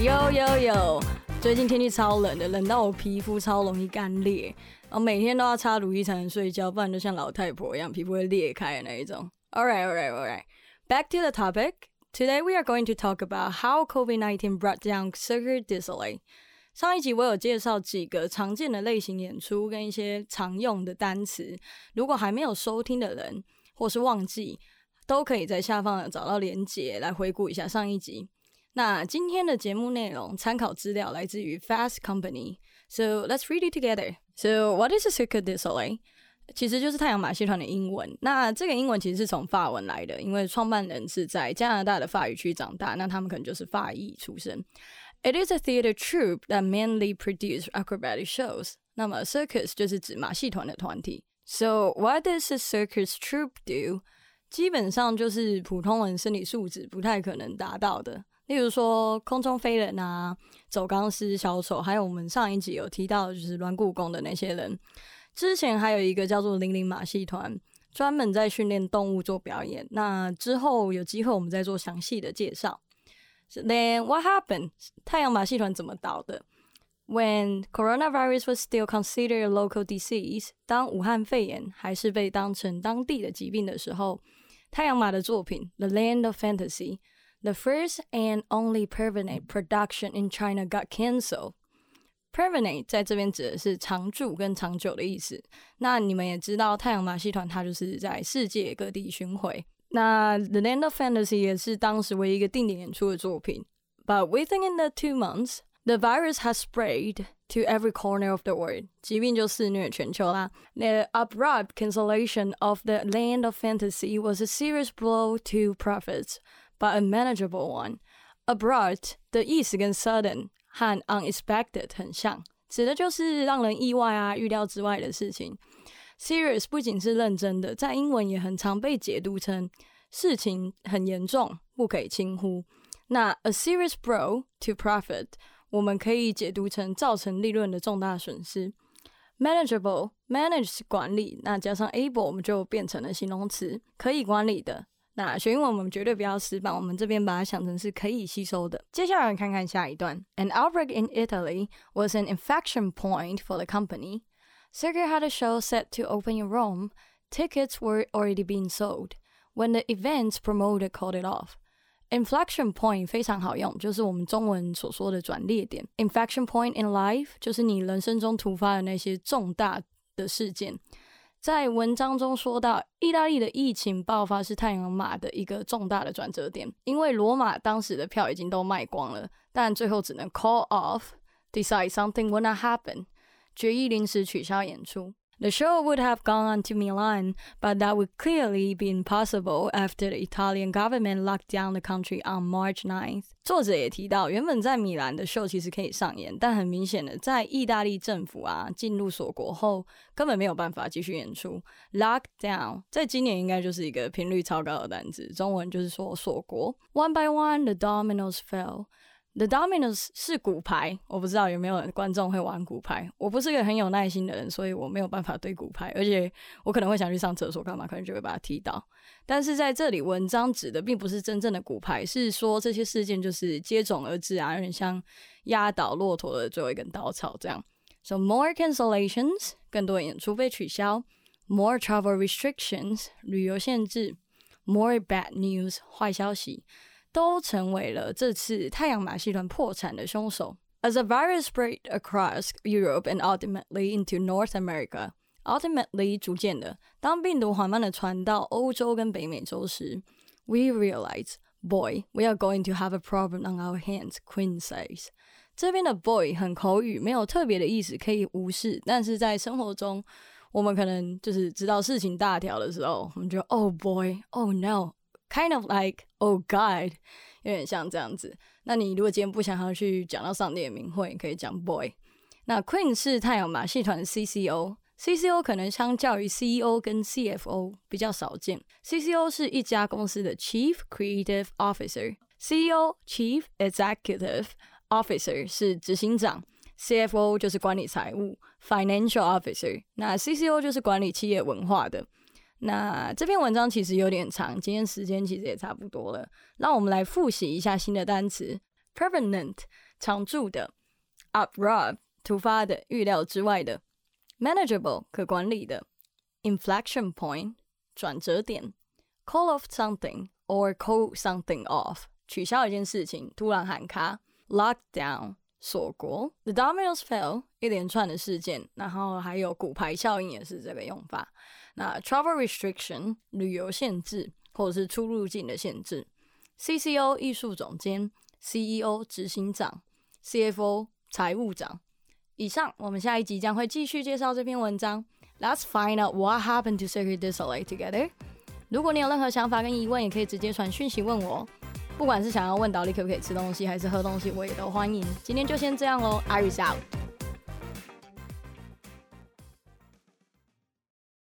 有有有，最近天气超冷的，冷到我皮肤超容易干裂，然后每天都要擦乳液才能睡觉，不然就像老太婆一样，皮肤会裂开的那一种。All right, all right, all right. Back to the topic. Today we are going to talk about how COVID-19 brought down Cirque du Soleil. 上一集我有介绍几个常见的类型演出跟一些常用的单词，如果还没有收听的人或是忘记，都可以在下方找到连结来回顾一下上一集。那今天的节目内容参考资料来自于 Fast Company。So let's read it together. So what is a Cirque du Soleil? 其实就是太阳马戏团的英文。那这个英文其实是从法文来的，因为创办人是在加拿大的法语区长大，那他们可能就是法裔出身。It is a theater troupe that mainly produce acrobatic shows。那么 circus 就是指马戏团的团体。So what does a circus troupe do？基本上就是普通人身体素质不太可能达到的， 例如说空中飞人啊、走钢丝、小丑，还有我们上一集有提到就是软骨功的那些人。之前还有一个叫做零零马戏团，专门在训练动物做表演。那之后有机会我们再做详细的介绍。Then what happened？太阳马戏团怎么倒的？When coronavirus was still considered a local disease，当武汉肺炎还是被当成当地的疾病的时候，太阳马的作品《The Land of Fantasy》，the first and only permanent production in China got cancelled。permanent 在这边指的是常驻跟长久的意思。那你们也知道，太阳马戏团它就是在世界各地巡回。那《The Land of Fantasy》也是当时唯一一个定点演出的作品。But within the two months, the virus has spread to every corner of the world. 疾病就肆虐全球啦。The abrupt cancellation of The Land of Fantasy was a serious blow to profits, But a manageable one. Abrupt 的意思跟 sudden 和 unexpected 很像，指的就是让人意外啊、预料之外的事情。Serious 不仅是认真的，在英文也很常被解读成事情很严重，不可以轻忽。那 a serious blow to profit 我们可以解读成造成利润的重大损失。Manageable manage 是管理，那加上 able 我们就变成了形容词，可以管理的。那学英文我们绝对不要死板，我们这边把它想成是可以吸收的。接下来看看下一段。An outbreak in Italy was an inflection point for the company. Sergei had a show set to open in Rome. Tickets were already being sold when the event's promoter called it off. Inflection point 非常好用，就是我们中文所说的转捩点。Inflection point in life 就是你人生中突发的那些重大的事件。 在文章中说到，意大利的疫情爆发是太阳马的一个重大的转折点，因为罗马当时的票已经都卖光了，但最后只能 call off，decide something will not happen。决议临时取消演出。The show would have gone on to Milan, but that would clearly be impossible after the Italian government locked down the country on March 9th. 作者也提到，原本在米兰的秀其实可以上演，但很明显的，在意大利政府啊进入锁国后，根本没有办法继续演出。Lock down 在今年应该就是一个频率超高的单词，中文就是说锁国。One by one, the dominoes fell. The dominos 是骨牌，我不知道有没有观众会玩骨牌。我不是个很有耐心的人，所以我没有办法对骨牌，而且我可能会想去上厕所干嘛，可能就会把它踢倒。但是在这里，文章指的并不是真正的骨牌，是说这些事件就是接踵而至啊，有点像压倒骆驼的最后一根稻草这样。So more cancellations，更多演出被取消；more travel restrictions，旅游限制；more bad news，坏消息。都成为了这次太阳马戏团破产的凶手。As the virus spread across Europe and ultimately into North America, ultimately 逐渐的，当病毒缓慢的传到欧洲跟北美洲时，we realize, boy, we are going to have a problem on our hands. Queen says. 这边的 boy 很口语，没有特别的意思，可以无视。但是在生活中，我们可能就是知道事情大条的时候，我们就 oh boy, oh no, kind of like oh God，有点像这样子。那你如果今天不想要去讲到上帝的名讳，你可以讲 boy。那 Queen 是太阳马戏团的 CCO，CCO 可能相较于 CEO 跟 CFO 比较少见。CCO 是一家公司的 Chief Creative Officer，CEO Chief Executive Officer 是执行长，CFO 就是管理财务 Financial Officer。那 CCO 就是管理企业文化的。那这篇文章其实有点长，今天时间其实也差不多了。让我们来复习一下新的单词。Permanent 常驻的；abrupt，突发的、预料之外的；manageable，可管理的；inflection point，转折点；call off something or call something off，取消一件事情，突然喊卡；lockdown，锁国；the dominoes fell，一连串的事件，然后还有骨牌效应也是这个用法。那 travel restriction，旅游限制或者是出入境的限制。CCO 艺术总监，CEO 执行长，CFO 财务长。以上，我们下一集将会继续介绍这篇文章。Let's find out what happened to Circuit d i s p l a y together。如果你有任何想法跟疑问，也可以直接传讯息问我。不管是想要问导里可不可以吃东西，还是喝东西，我也都欢迎。今天就先这样喽，Iris out。